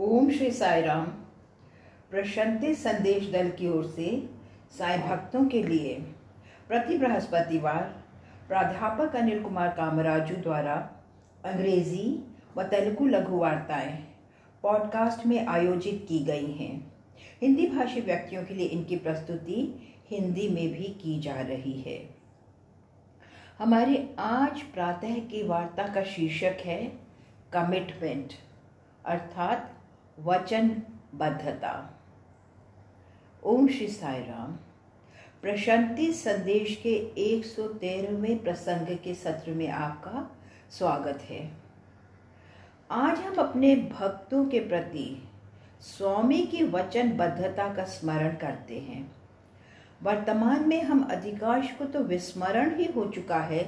ओम श्री साई राम प्रशांति संदेश दल की ओर से साई भक्तों के लिए प्रति बृहस्पतिवार प्राध्यापक अनिल कुमार कामराजू द्वारा अंग्रेज़ी व तेलुगु लघु वार्ताएँ पॉडकास्ट में आयोजित की गई हैं। हिंदी भाषी व्यक्तियों के लिए इनकी प्रस्तुति हिंदी में भी की जा रही है। हमारे आज प्रातः की वार्ता का शीर्षक है कमिटमेंट अर्थात वचनबद्धता। ओम श्री साई राम। प्रशांति संदेश के 113वें प्रसंग के सत्र में आपका स्वागत है। आज हम अपने भक्तों के प्रति स्वामी की वचनबद्धता का स्मरण करते हैं। वर्तमान में हम अधिकांश को तो विस्मरण ही हो चुका है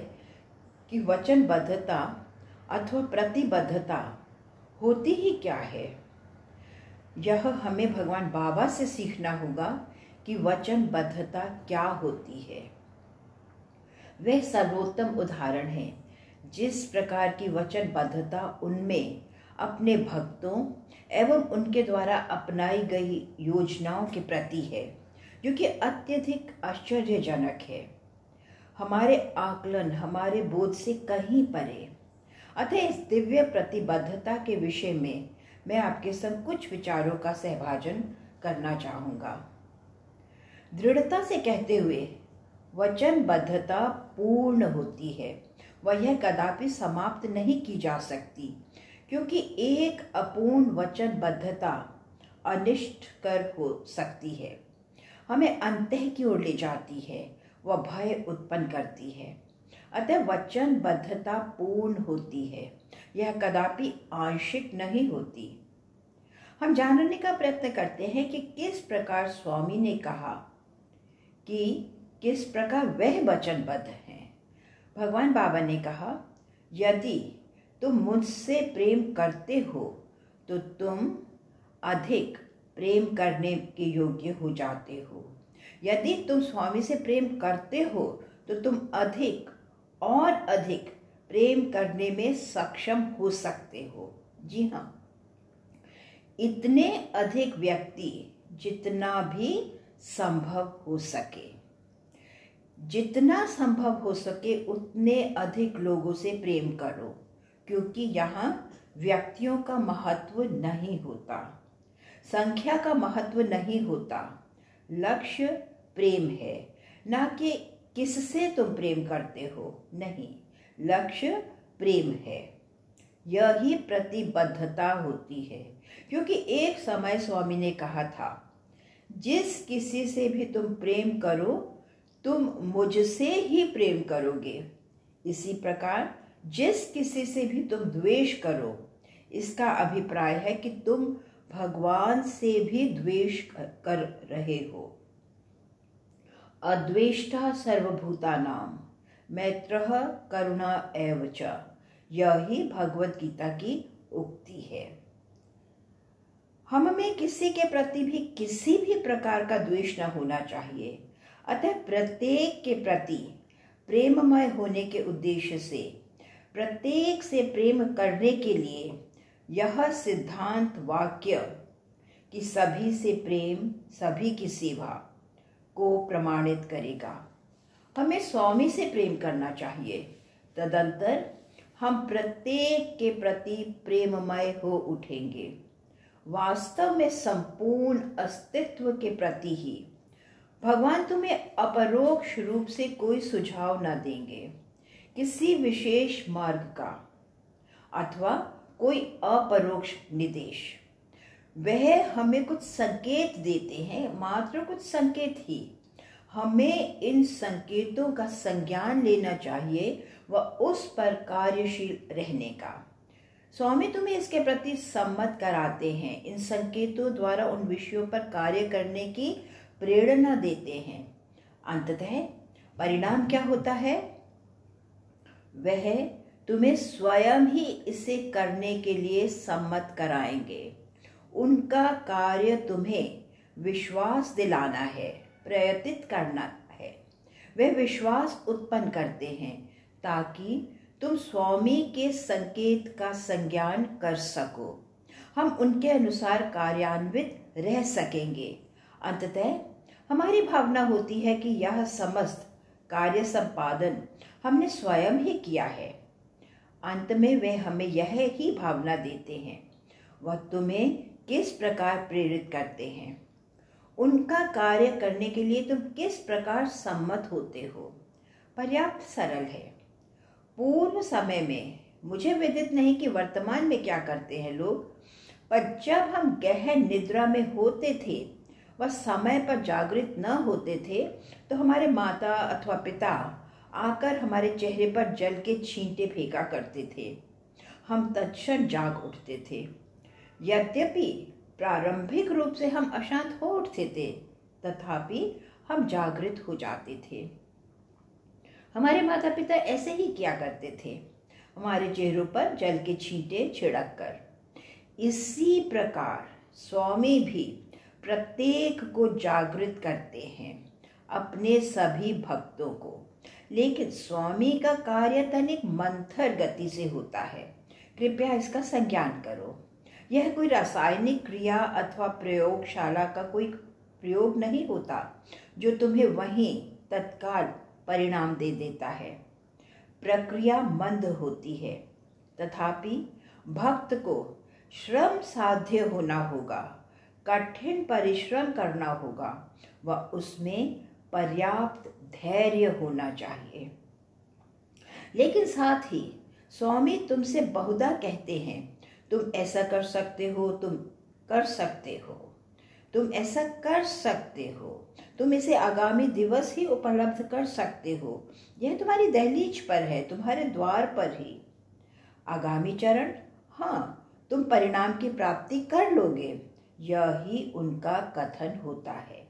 कि वचनबद्धता अथवा प्रतिबद्धता होती ही क्या है। यह हमें भगवान बाबा से सीखना होगा कि वचनबद्धता क्या होती है। वह सर्वोत्तम उदाहरण है। जिस प्रकार की वचनबद्धता उनमें अपने भक्तों एवं उनके द्वारा अपनाई गई योजनाओं के प्रति है, जो कि अत्यधिक आश्चर्यजनक है। हमारे आकलन, हमारे बोध से कहीं परे, अतः इस दिव्य प्रतिबद्धता के विषय में मैं आपके संग कुछ विचारों का सहभाजन करना चाहूँगा। दृढ़ता से कहते हुए, वचनबद्धता पूर्ण होती है। वह यह कदापि समाप्त नहीं की जा सकती, क्योंकि एक अपूर्ण वचनबद्धता अनिष्ट कर हो सकती है। हमें अंतः की ओर ले जाती है, वह भय उत्पन्न करती है। अतः वचनबद्धता पूर्ण होती है। यह कदापि आंशिक नहीं होती। हम जानने का प्रयत्न करते हैं कि किस प्रकार स्वामी ने कहा कि किस प्रकार वह वचनबद्ध हैं। भगवान बाबा ने कहा, यदि तुम मुझसे प्रेम करते हो तो तुम अधिक प्रेम करने के योग्य हो जाते हो। यदि तुम स्वामी से प्रेम करते हो तो तुम अधिक और अधिक प्रेम करने में सक्षम हो सकते हो। जी हाँ। इतने अधिक व्यक्ति जितना भी संभव हो सके। जितना संभव हो सके, उतने अधिक लोगों से प्रेम करो, क्योंकि यहाँ व्यक्तियों का महत्व नहीं होता। संख्या का महत्व नहीं होता। लक्ष्य प्रेम है। ना कि किससे तुम प्रेम करते हो? नहीं। लक्ष्य प्रेम है। यही प्रतिबद्धता होती है। क्योंकि एक समय स्वामी ने कहा था, जिस किसी से भी तुम प्रेम करो, तुम मुझसे ही प्रेम करोगे। इसी प्रकार जिस किसी से भी तुम द्वेष करो, इसका अभिप्राय है कि तुम भगवान से भी द्वेष कर रहे हो। अद्वेष्टा सर्वभूता नाम मैत्र करुणा एवच यही भगवत गीता की उक्ति है। हम में किसी के प्रति भी किसी भी प्रकार का द्वेष न होना चाहिए। अतः प्रत्येक के प्रति प्रेममय होने के उद्देश्य से, प्रत्येक से प्रेम करने के लिए यह सिद्धांत वाक्य कि सभी से प्रेम, सभी की सेवा को प्रमाणित करेगा। हमें स्वामी से प्रेम करना चाहिए। तदंतर हम प्रत्येक के प्रति प्रेममय हो उठेंगे। वास्तव में संपूर्ण अस्तित्व के प्रति ही। भगवान तुम्हें अपरोक्ष रूप से कोई सुझाव न देंगे, किसी विशेष मार्ग का, अथवा कोई अपरोक्ष निर्देश वह हमें कुछ संकेत देते हैं, मात्र कुछ संकेत ही। हमें इन संकेतों का संज्ञान लेना चाहिए व उस पर कार्यशील रहने का। स्वामी तुम्हें इसके प्रति सम्मत कराते हैं, इन संकेतों द्वारा उन विषयों पर कार्य करने की प्रेरणा देते हैं। अंततः परिणाम क्या होता है? वह तुम्हें स्वयं ही इसे करने के लिए सम्मत कराएँगे। उनका कार्य तुम्हें विश्वास दिलाना है। प्रयतित करना है। वे विश्वास उत्पन्न करते हैं ताकि तुम स्वामी के संकेत का संज्ञान कर सको। हम उनके अनुसार कार्यान्वित रह सकेंगे। अंततः हमारी भावना होती है कि यह समस्त कार्य संपादन हमने स्वयं ही किया है। अंत में वे हमें यह ही भावना देते हैं। वह तुम्हें किस प्रकार प्रेरित करते हैं? उनका कार्य करने के लिए तुम किस प्रकार सम्मत होते हो? पर्याप्त सरल है। पूर्व समय में मुझे विदित नहीं कि वर्तमान में क्या करते हैं लोग, पर जब हम गहन निद्रा में होते थे व समय पर जागृत न होते थे तो हमारे माता अथवा पिता आकर हमारे चेहरे पर जल के छींटे फेंका करते थे। हम तत्क्षण जाग उठते थे। यद्यपि प्रारंभिक रूप से हम अशांत हो उठते थे, तथापि हम जागृत हो जाते थे। हमारे माता पिता ऐसे ही किया करते थे। हमारे चेहरों पर जल के छींटे छिड़क कर। इसी प्रकार स्वामी भी प्रत्येक को जागृत करते हैं, अपने सभी भक्तों को। लेकिन स्वामी का कार्य तनिक मंथर गति से होता है। कृपया इसका संज्ञान करो। यह कोई रासायनिक क्रिया अथवा प्रयोगशाला का कोई प्रयोग नहीं होता, जो तुम्हें वहीं तत्काल परिणाम दे देता है। प्रक्रिया मंद होती है। तथापि, भक्त को श्रम साध्य होना होगा, कठिन परिश्रम करना होगा, व उसमें पर्याप्त धैर्य होना चाहिए। लेकिन साथ ही, स्वामी तुमसे बहुधा कहते हैं तुम ऐसा कर सकते हो, तुम कर सकते हो। तुम ऐसा कर सकते हो। तुम इसे आगामी दिवस ही उपलब्ध कर सकते हो। यह तुम्हारी दहलीज पर है, तुम्हारे द्वार पर ही। आगामी चरण? हाँ तुम परिणाम की प्राप्ति कर लोगे। यही उनका कथन होता है।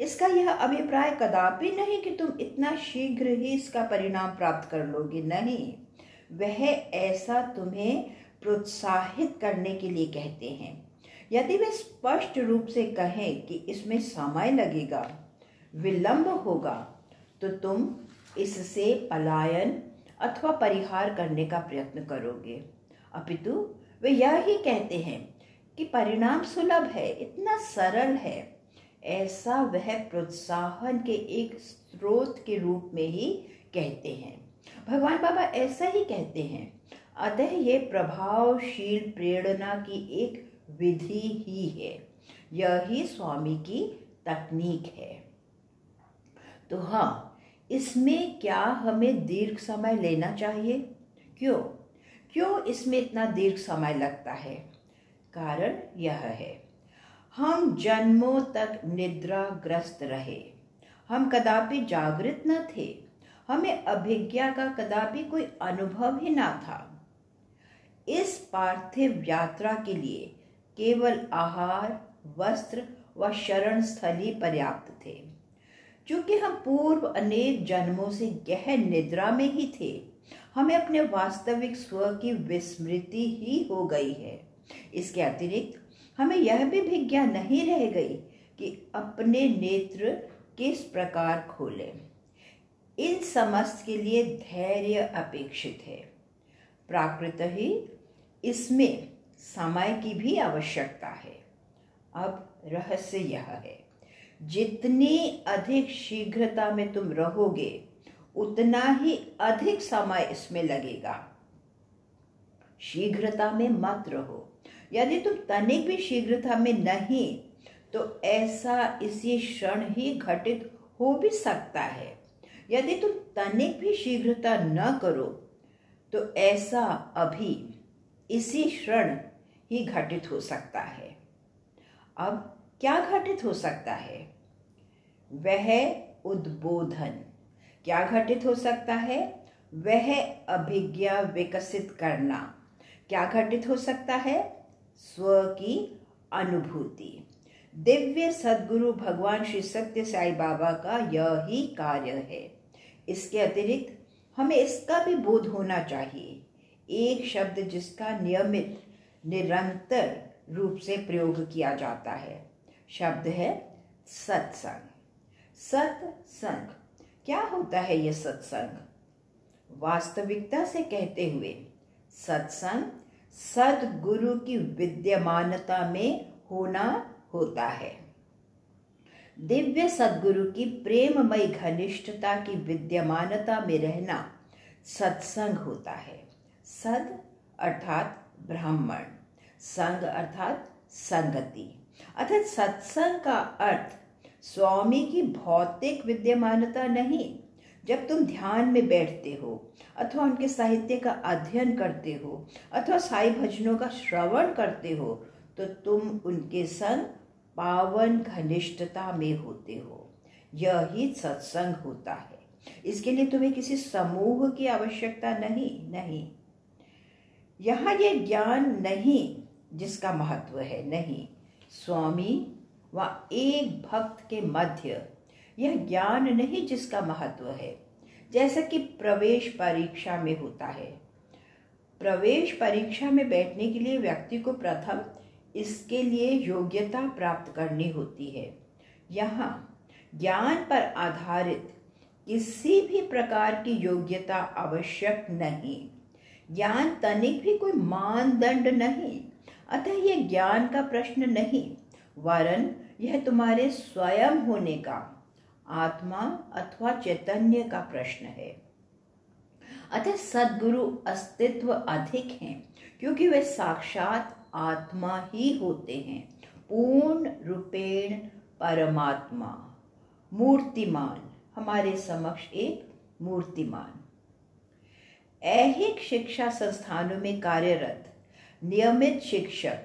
इसका यह अभिप्राय कदापि नहीं कि तुम इतना शीघ्र ही इसका परिणाम प्राप्त कर लोगे, नहीं। वह ऐसा तुम्हें प्रोत्साहित करने के लिए कहते हैं। यदि वे स्पष्ट रूप से कहें कि इसमें समय लगेगा, विलंब होगा तो तुम इससे पलायन अथवा परिहार करने का प्रयत्न करोगे। अपितु वे यह ही कहते हैं कि परिणाम सुलभ है, इतना सरल है। ऐसा वह प्रोत्साहन के एक स्रोत के रूप में ही कहते हैं। भगवान बाबा ऐसा ही कहते हैं। अतः ये प्रभावशील प्रेरणा की एक विधि ही है। यह स्वामी की तकनीक है। तो हाँ इसमें क्या हमें दीर्घ समय लेना चाहिए? क्यों? क्यों इसमें इतना दीर्घ समय लगता है? कारण यह है, हम जन्मों तक निद्राग्रस्त रहे। हम कदापि जागृत न थे। हमें अभिज्ञा का कदापि कोई अनुभव ही ना था। इस पार्थिव यात्रा के लिए केवल आहार, वस्त्र व शरण स्थली पर्याप्त थे। क्योंकि हम पूर्व अनेक जन्मों से गहन निद्रा में ही थे, हमें अपने वास्तविक स्व की विस्मृति ही हो गई है। इसके अतिरिक्त, हमें यह भी भिज्ञा नहीं रह गई कि अपने नेत्र किस प्रकार खोलें। इन समस्त के लिए धैर्य अपेक्षित है। प्राकृत ही इसमें समय की भी आवश्यकता है। अब रहस्य यह है, जितनी अधिक शीघ्रता में तुम रहोगे, उतना ही अधिक समय इसमें लगेगा। शीघ्रता में मत रहो। यदि तुम तनिक भी शीघ्रता में नहीं तो ऐसा इसी क्षण ही घटित हो भी सकता है। यदि तुम तनिक भी शीघ्रता न करो तो ऐसा अभी इसी क्षण ही घटित हो सकता है। अब क्या घटित हो सकता है? वह उद्बोधन। क्या घटित हो सकता है? वह अभिज्ञा विकसित करना। क्या घटित हो सकता है? स्व की अनुभूति। दिव्य सदगुरु भगवान श्री सत्य साई बाबा का यह कार्य है। इसके अतिरिक्त हमें इसका भी बोध होना चाहिए। एक शब्द जिसका नियमित, निरंतर रूप से प्रयोग किया जाता है, शब्द है सत्संग। सत्संग। क्या होता है यह सत्संग? वास्तविकता से कहते हुए, सत्संग सदगुरु की विद्यमानता में होना होता है। दिव्य सदगुरु की प्रेममय घनिष्ठता की विद्यमानता में रहना सत्संग होता है। सद अर्थात ब्राह्मण, संग अर्थात संगति। अर्थात सत्संग का अर्थ स्वामी की भौतिक विद्यमानता नहीं, जब तुम ध्यान में बैठते हो अथवा उनके साहित्य का अध्ययन करते हो अथवा साई भजनों का श्रवण करते हो तो तुम उनके संग पावन घनिष्ठता में होते हो। यह सत्संग होता है। इसके लिए तुम्हें किसी समूह की आवश्यकता नहीं नहीं। यहाँ ये ज्ञान नहीं जिसका महत्व है, नहीं। स्वामी व एक भक्त के मध्य यह ज्ञान नहीं जिसका महत्व है। जैसा कि प्रवेश परीक्षा में होता है। प्रवेश परीक्षा में बैठने के लिए व्यक्ति को प्रथम इसके लिए योग्यता प्राप्त करनी होती है। यहाँ, ज्ञान पर आधारित किसी भी प्रकार की योग्यता आवश्यक नहीं। ज्ञान तनिक भी कोई मानदंड नहीं, अतः यह ज्ञान का प्रश्न नहीं। वरन, यह तुम्हारे स्वयं होने का, आत्मा अथवा चैतन्य का प्रश्न है। अतः सदगुरु अस्तित्व अधिक हैं, क्योंकि वे साक्षात आत्मा ही होते हैं। पूर्ण रूपेण परमात्मा। मूर्तिमान। हमारे समक्ष एक मूर्तिमान। ऐहिक शिक्षा संस्थानों में कार्यरत, नियमित शिक्षक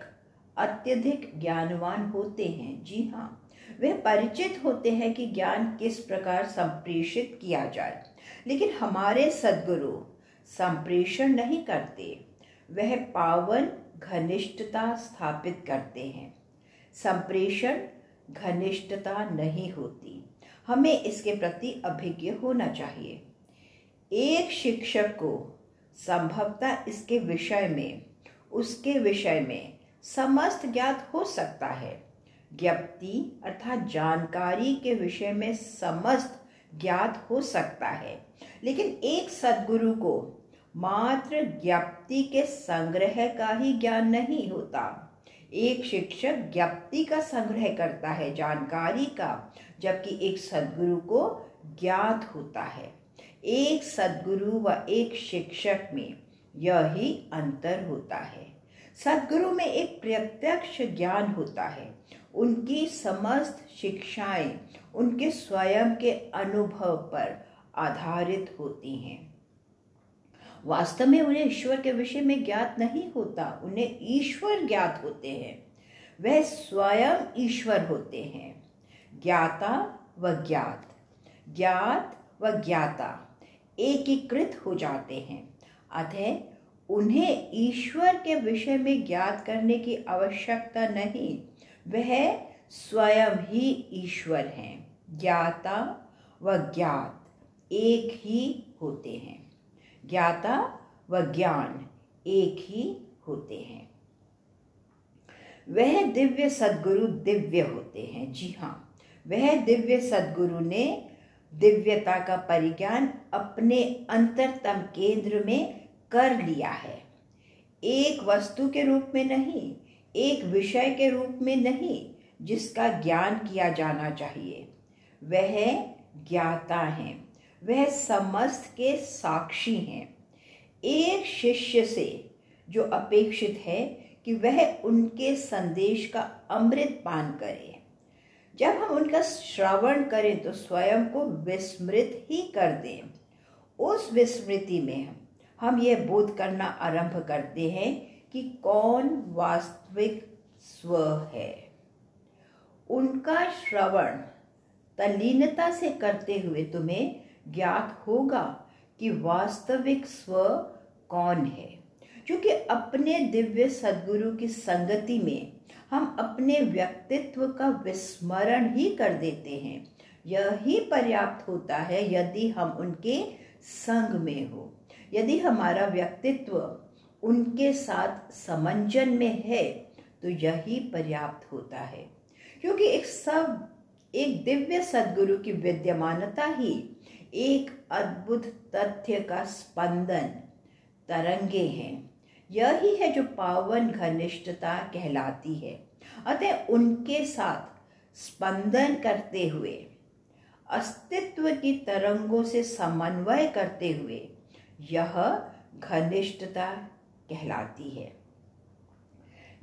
अत्यधिक ज्ञानवान होते हैं। जी हाँ वे परिचित होते हैं कि ज्ञान किस प्रकार संप्रेषित किया जाए। लेकिन हमारे सदगुरु संप्रेषण नहीं करते। वह पावन घनिष्ठता स्थापित करते हैं। संप्रेषण घनिष्ठता नहीं होती। हमें इसके प्रति अभिज्ञ होना चाहिए। एक शिक्षक को संभवतः इसके विषय में, उसके विषय में समस्त ज्ञात हो सकता है। ज्ञप्ति अर्थात जानकारी के विषय में समस्त ज्ञात हो सकता है। लेकिन एक सदगुरु को मात्र ज्ञप्ति के संग्रह का ही ज्ञान नहीं होता। एक शिक्षक ज्ञप्ति का संग्रह करता है जानकारी का, जबकि एक सदगुरु को ज्ञात होता है। एक सदगुरु व एक शिक्षक में यह अंतर होता है। सदगुरु में एक प्रत्यक्ष ज्ञान होता है। उनकी समस्त शिक्षाएँ उनके स्वयं के अनुभव पर आधारित होती हैं। वास्तव में उन्हें ईश्वर के विषय में ज्ञात नहीं होता, उन्हें ईश्वर ज्ञात होते हैं। वह स्वयं ईश्वर होते हैं। ज्ञाता व ज्ञात ज्ञात व ज्ञाता एकीकृत हो जाते हैं। अतः उन्हें ईश्वर के विषय में ज्ञात करने की आवश्यकता नहीं, वह स्वयं ही ईश्वर हैं। ज्ञाता व ज्ञात एक ही होते हैं। ज्ञाता व ज्ञान एक ही होते हैं। वह दिव्य सदगुरु दिव्य होते हैं। जी हाँ वह दिव्य सदगुरु ने दिव्यता का परिज्ञान अपने अंतरतम केंद्र में कर लिया है। एक वस्तु के रूप में नहीं, एक विषय के रूप में नहीं जिसका ज्ञान किया जाना चाहिए। वह ज्ञाता हैं। वह समस्त के साक्षी हैं। एक शिष्य से जो अपेक्षित है कि वह उनके संदेश का अमृत पान करे। जब हम उनका श्रवण करें तो स्वयं को विस्मृत ही कर दें। उस विस्मृति में हम यह बोध करना आरंभ करते हैं कि कौन वास्तविक स्व है। उनका श्रवण तल्लीनता से करते हुए तुम्हें ज्ञात होगा कि वास्तविक स्व कौन है। क्योंकि अपने दिव्य सदगुरु की संगति में हम अपने व्यक्तित्व का विस्मरण ही कर देते हैं। यह ही पर्याप्त होता है यदि हम उनके संग में हो। यदि हमारा व्यक्तित्व उनके साथ समंजन में है तो यही पर्याप्त होता है। क्योंकि एक सब, एक दिव्य सदगुरु की विद्यमानता ही एक अद्भुत तथ्य का स्पंदन तरंगे हैं। यही है जो पावन घनिष्ठता कहलाती है। अतः उनके साथ स्पंदन करते हुए, अस्तित्व की तरंगों से समन्वय करते हुए यह घनिष्ठता कहलाती है।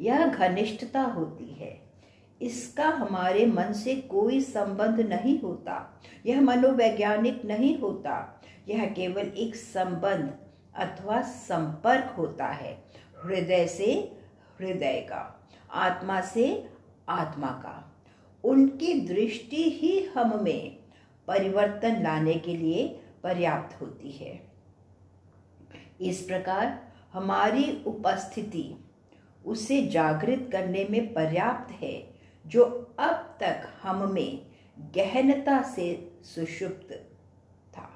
यह घनिष्ठता होती है। इसका हमारे मन से कोई संबंध नहीं होता। यह मनोवैज्ञानिक नहीं होता। यह केवल एक संबंध अथवा संपर्क होता है। हृदय से हृदय का, आत्मा से आत्मा का। उनकी दृष्टि ही हम में परिवर्तन लाने के लिए पर्याप्त होती है। इस प्रकार हमारी उपस्थिति उसे जागृत करने में पर्याप्त है। जो अब तक हम में गहनता से सुषुप्त था।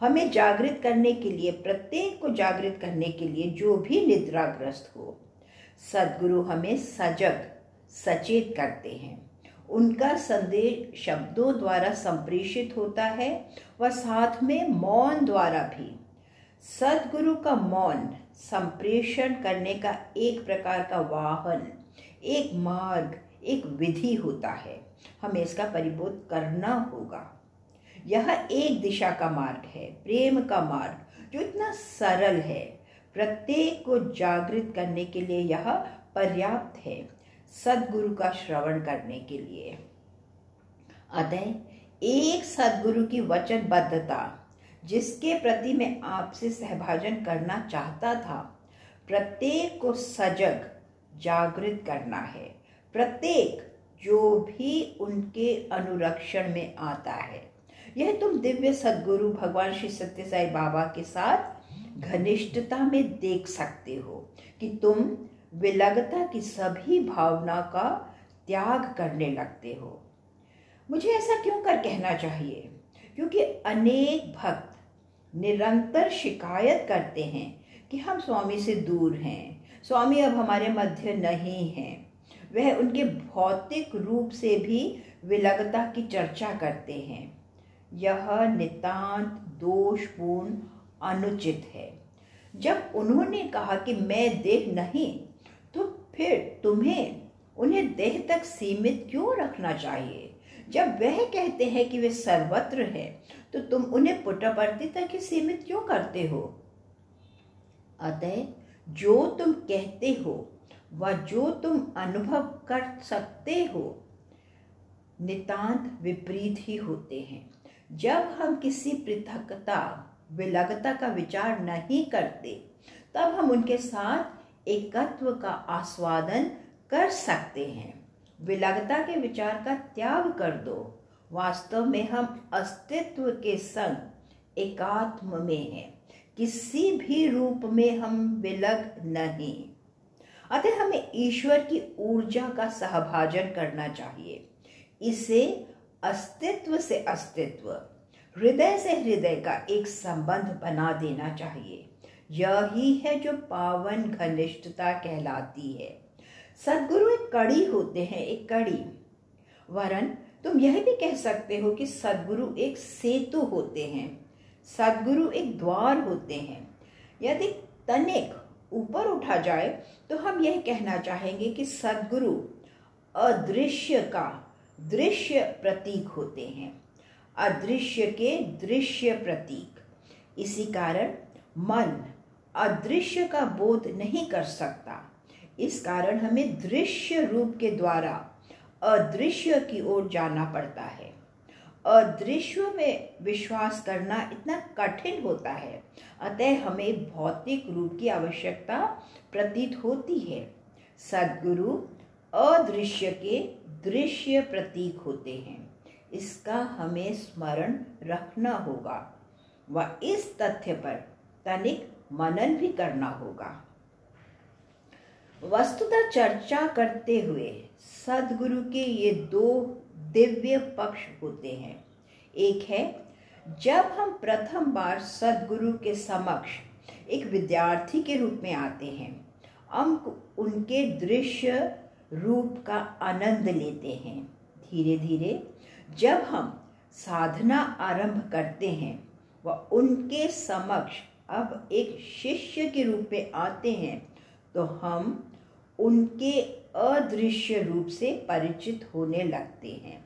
हमें जागृत करने के लिए, प्रत्येक को जागृत करने के लिए जो भी निद्राग्रस्त हो, सदगुरु हमें सजग, सचेत करते हैं। उनका संदेश शब्दों द्वारा संप्रेषित होता है व साथ में मौन द्वारा भी। सदगुरु का मौन, संप्रेषण करने का एक प्रकार का वाहन, एक मार्ग एक विधि होता है। हमें इसका परिबोध करना होगा। यह एक दिशा का मार्ग है, प्रेम का मार्ग, जो इतना सरल है। प्रत्येक को जागृत करने के लिए यह पर्याप्त है, सदगुरु का श्रवण करने के लिए। अतः, एक सदगुरु की वचनबद्धता, जिसके प्रति मैं आपसे सहभाजन करना चाहता था, प्रत्येक को सजग, जागृत करना है। प्रत्येक जो भी उनके अनुरक्षण में आता है। यह तुम दिव्य सदगुरु भगवान श्री सत्य साई बाबा के साथ घनिष्ठता में देख सकते हो कि तुम विलगता की सभी भावना का त्याग करने लगते हो। मुझे ऐसा क्यों कर कहना चाहिए? क्योंकि अनेक भक्त निरंतर शिकायत करते हैं कि हम स्वामी से दूर हैं। स्वामी अब हमारे मध्य नहीं हैं। वह उनके भौतिक रूप से भी विलगता की चर्चा करते हैं। यह नितांत दोषपूर्ण, अनुचित है। जब उन्होंने कहा कि मैं देह नहीं तो फिर तुम्हें उन्हें देह तक सीमित क्यों रखना चाहिए? जब वह कहते हैं कि वे सर्वत्र है तो तुम उन्हें पुटपर्ति तक ही सीमित क्यों करते हो? अतः जो तुम कहते हो व जो तुम अनुभव कर सकते हो, नितांत विपरीत ही होते हैं। जब हम किसी पृथकता, विलगता का विचार नहीं करते, तब हम उनके साथ एकत्व का आस्वादन कर सकते हैं। विलगता के विचार का त्याग कर दो। वास्तव में हम अस्तित्व के संग एकात्म में हैं। किसी भी रूप में हम विलग नहीं। अतः हमें ईश्वर की ऊर्जा का सहभाजन करना चाहिए। इसे अस्तित्व से अस्तित्व, हृदय से हृदय का एक संबंध बना देना चाहिए। यही है जो पावन घनिष्ठता कहलाती है। सदगुरु एक कड़ी होते हैं, एक कड़ी। वरन तुम यह भी कह सकते हो कि सदगुरु एक सेतु होते हैं, सदगुरु एक द्वार होते हैं। यदि तनिक ऊपर उठा जाए तो हम यह कहना चाहेंगे कि सदगुरु अदृश्य का दृश्य प्रतीक होते हैं। अदृश्य के दृश्य प्रतीक। इसी कारण मन अदृश्य का बोध नहीं कर सकता। इस कारण हमें दृश्य रूप के द्वारा अदृश्य की ओर जाना पड़ता है। अदृश्य में विश्वास करना इतना कठिन होता है। अतः हमें भौतिक रूप की आवश्यकता प्रतीत होती है। सदगुरु अदृश्य के दृश्य प्रतीक होते हैं। इसका हमें स्मरण रखना होगा व इस तथ्य पर तनिक मनन भी करना होगा। वस्तुतः चर्चा करते हुए सदगुरु के ये दो दिव्य पक्ष होते हैं। एक है, जब हम प्रथम बार सदगुरु के समक्ष एक विद्यार्थी के रूप में आते हैं हम उनके दृश्य रूप का आनंद लेते हैं। धीरे धीरे जब हम साधना आरंभ करते हैं व उनके समक्ष अब एक शिष्य के रूप में आते हैं तो हम उनके अदृश्य रूप से परिचित होने लगते हैं।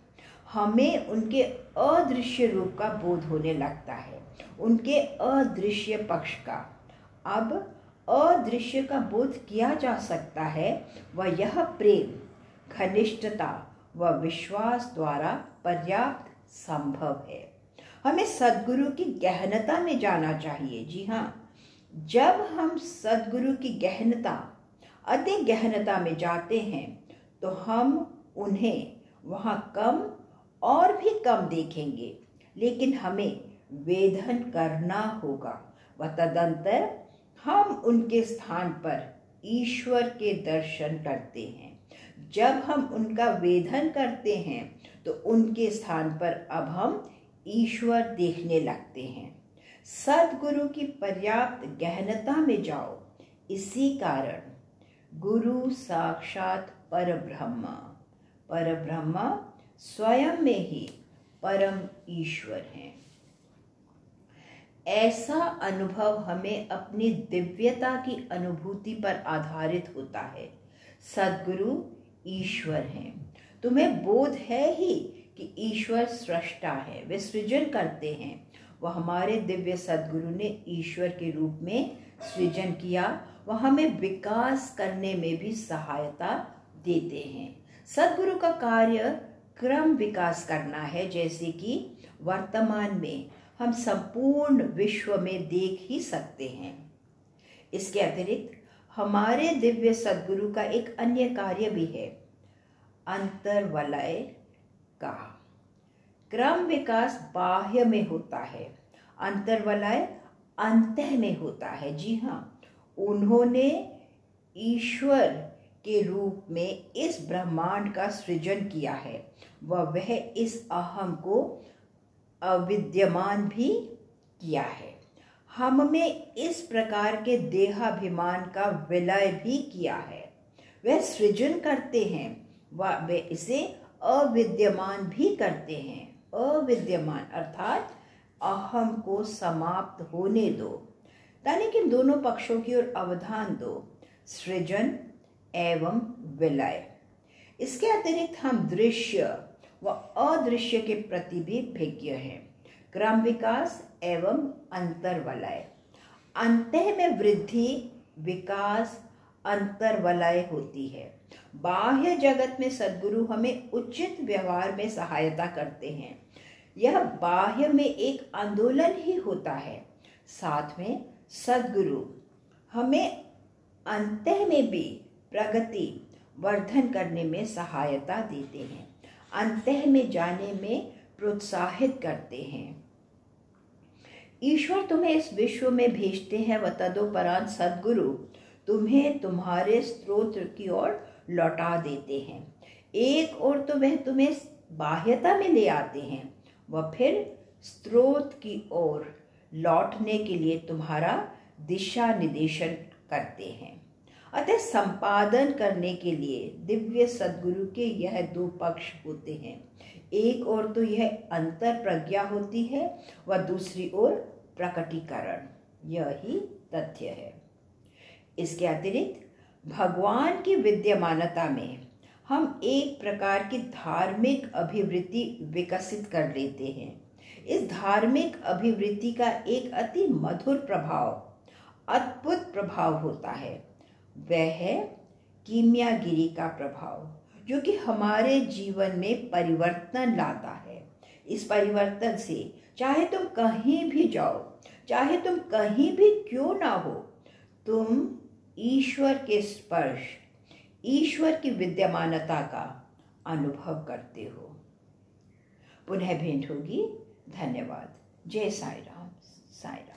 हमें उनके अदृश्य रूप का बोध होने लगता है। उनके अदृश्य पक्ष का। अब अदृश्य का बोध किया जा सकता है, वह यह प्रेम, घनिष्ठता व विश्वास द्वारा पर्याप्त संभव है। हमें सदगुरु की गहनता में जाना चाहिए। जी हाँ जब हम सदगुरु की गहनता अति गहनता में जाते हैं तो हम उन्हें वहाँ कम और भी कम देखेंगे। लेकिन हमें वेधन करना होगा। व तदंतर हम उनके स्थान पर ईश्वर के दर्शन करते हैं। जब हम उनका वेधन करते हैं तो उनके स्थान पर अब हम ईश्वर देखने लगते हैं। सदगुरु की पर्याप्त गहनता में जाओ। इसी कारण गुरु साक्षात पर ब्रह्म पर ब्रह्म स्वयं में ही परम ईश्वर हैं। ऐसा अनुभव हमें अपनी दिव्यता की अनुभूति पर आधारित होता है। सदगुरु ईश्वर हैं। तुम्हें बोध है ही कि ईश्वर सृष्टा है, वे सृजन करते हैं। वह हमारे दिव्य सदगुरु ने ईश्वर के रूप में सृजन किया वह हमें विकास करने में भी सहायता देते हैं। सदगुरु का कार्य क्रम विकास करना है, जैसे कि वर्तमान में हम संपूर्ण विश्व में देख ही सकते हैं। इसके अतिरिक्त, हमारे दिव्य सदगुरु का एक अन्य कार्य भी है, अंतर्वलय का। क्रम विकास बाह्य में होता है, अंतर्वलय अंत में होता है। जी हाँ उन्होंने ईश्वर के रूप में इस ब्रह्मांड का सृजन किया है। वह वह इस अहम को अविद्यमान भी किया है। हम में इस प्रकार के देहाभिमान का विलय भी किया है। वह सृजन करते हैं। वह वे इसे अविद्यमान भी करते हैं। अविद्यमान अर्थात अहम को समाप्त होने दो। कि दोनों पक्षों की ओर अवधान दो, सृजन एवं विलय। इसके अतिरिक्त हम दृश्य व अदृश्य के प्रति भी भिज्ञ हैं। क्रम विकास एवं अंतर्वलय अंत में वृद्धि, विकास अंतर्वलय होती है। बाह्य जगत में सदगुरु हमें उचित व्यवहार में सहायता करते हैं। यह बाह्य में एक आंदोलन ही होता है। साथ में सदगुरु, हमें अंत में भी प्रगति, वर्धन करने में सहायता देते हैं। अंत में जाने में प्रोत्साहित करते हैं। ईश्वर तुम्हें इस विश्व में भेजते हैं व तदोपरांत सदगुरु तुम्हें तुम्हारे स्त्रोत्र की ओर लौटा देते हैं। एक और तो वह तुम्हें बाह्यता में ले आते हैं व फिर स्त्रोत की ओर लौटने के लिए तुम्हारा दिशा निर्देशन करते हैं। अतः संपादन करने के लिए दिव्य सदगुरु के यह दो पक्ष होते हैं। एक और तो यह अंतर प्रज्ञा होती है व दूसरी ओर प्रकटीकरण। यह तथ्य है। इसके अतिरिक्त, भगवान की विद्यमानता में हम एक प्रकार की धार्मिक अभिवृत्ति विकसित कर लेते हैं। इस धार्मिक अभिवृत्ति का एक अति मधुर प्रभाव, अद्भुत प्रभाव होता है। वह है कीमियागिरी का प्रभाव, जो कि हमारे जीवन में परिवर्तन लाता है। इस परिवर्तन से चाहे तुम कहीं भी जाओ, चाहे तुम कहीं भी क्यों ना हो, तुम ईश्वर के स्पर्श, ईश्वर की विद्यमानता का अनुभव करते हो। पुनः भेंट होगी। धन्यवाद। जय साई राम साई राम